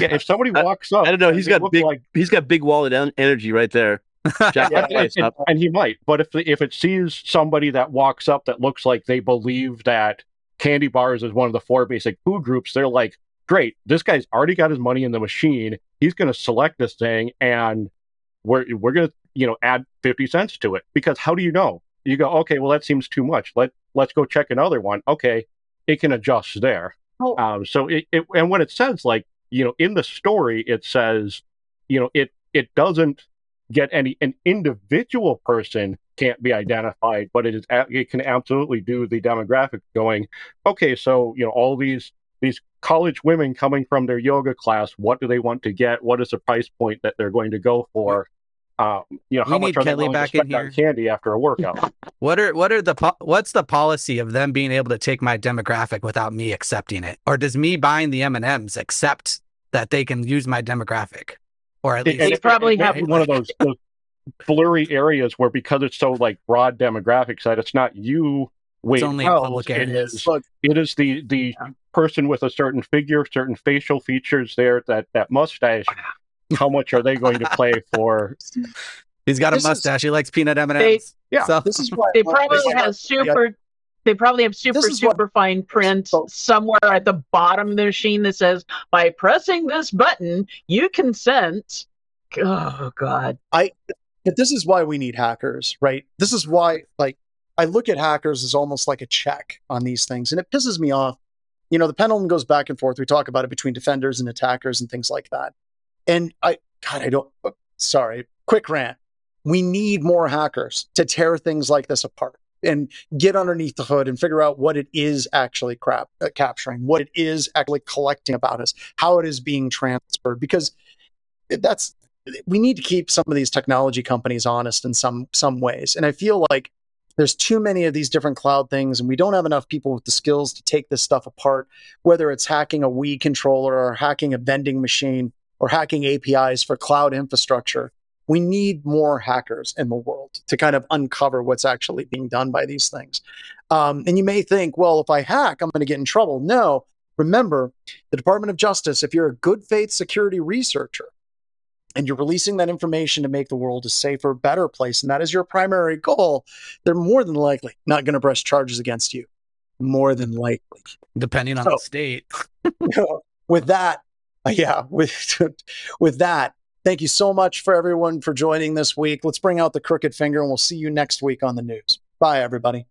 yeah, if somebody walks up, I, I don't know. He's got big. Like, he's got big wallet energy right there. Jack Yeah. that and, and he might, but if if it sees somebody that walks up that looks like they believe that candy bars is one of the four basic food groups, they're like, "Great, this guy's already got his money in the machine. He's going to select this thing, and we're we're going to you know add fifty cents to it." Because how do you know? You go, okay, well that seems too much. Let let's go check another one. Okay, it can adjust there. Oh. Um, so it, it and when it says like you know in the story it says you know it it doesn't get any an individual person can't be identified but it is it can absolutely do the demographic going okay so you know all these these college women coming from their yoga class what do they want to get? What is the price point that they're going to go for? Um, you know We how much are they to in spend on candy after a workout? What are what are the po- what's the policy of them being able to take my demographic without me accepting it, or does me buying the M and M's accept that they can use my demographic, or at least it- probably it have- one of those, those blurry areas where because it's so like broad demographics that it's not you weighing only pounds, oh, public it areas. is it is the the person with a certain figure certain facial features there that that mustache how much are they going to play for he's got a This is- mustache. He likes peanut M and They- M's. Yeah, so, This is why They probably have super. They probably have super is what- super fine print somewhere at the bottom of the machine that says, "By pressing this button, you consent." Oh God! but this is why we need hackers, right? This is why, like, I look at hackers as almost like a check on these things, and it pisses me off. You know, the pendulum goes back and forth. We talk about it between defenders and attackers and things like that. And I, God, I don't. Sorry, quick rant. We need more hackers to tear things like this apart and get underneath the hood and figure out what it is actually crap, uh, capturing, what it is actually collecting about us, how it is being transferred. Because that's we need to keep some of these technology companies honest in some some ways and i feel like there's too many of these different cloud things and we don't have enough people with the skills to take this stuff apart whether it's hacking a wii controller or hacking a vending machine or hacking apis for cloud infrastructure we need more hackers in the world to kind of uncover what's actually being done by these things um, and you may think well if i hack i'm going to get in trouble no remember the department of justice if you're a good faith security researcher and you're releasing that information to make the world a safer, better place, and that is your primary goal, they're more than likely not going to press charges against you. More than likely. depending on So- the state. with that, yeah, with with that, thank you so much for everyone for joining this week. Let's bring out the crooked finger, and we'll see you next week on the news. Bye, everybody.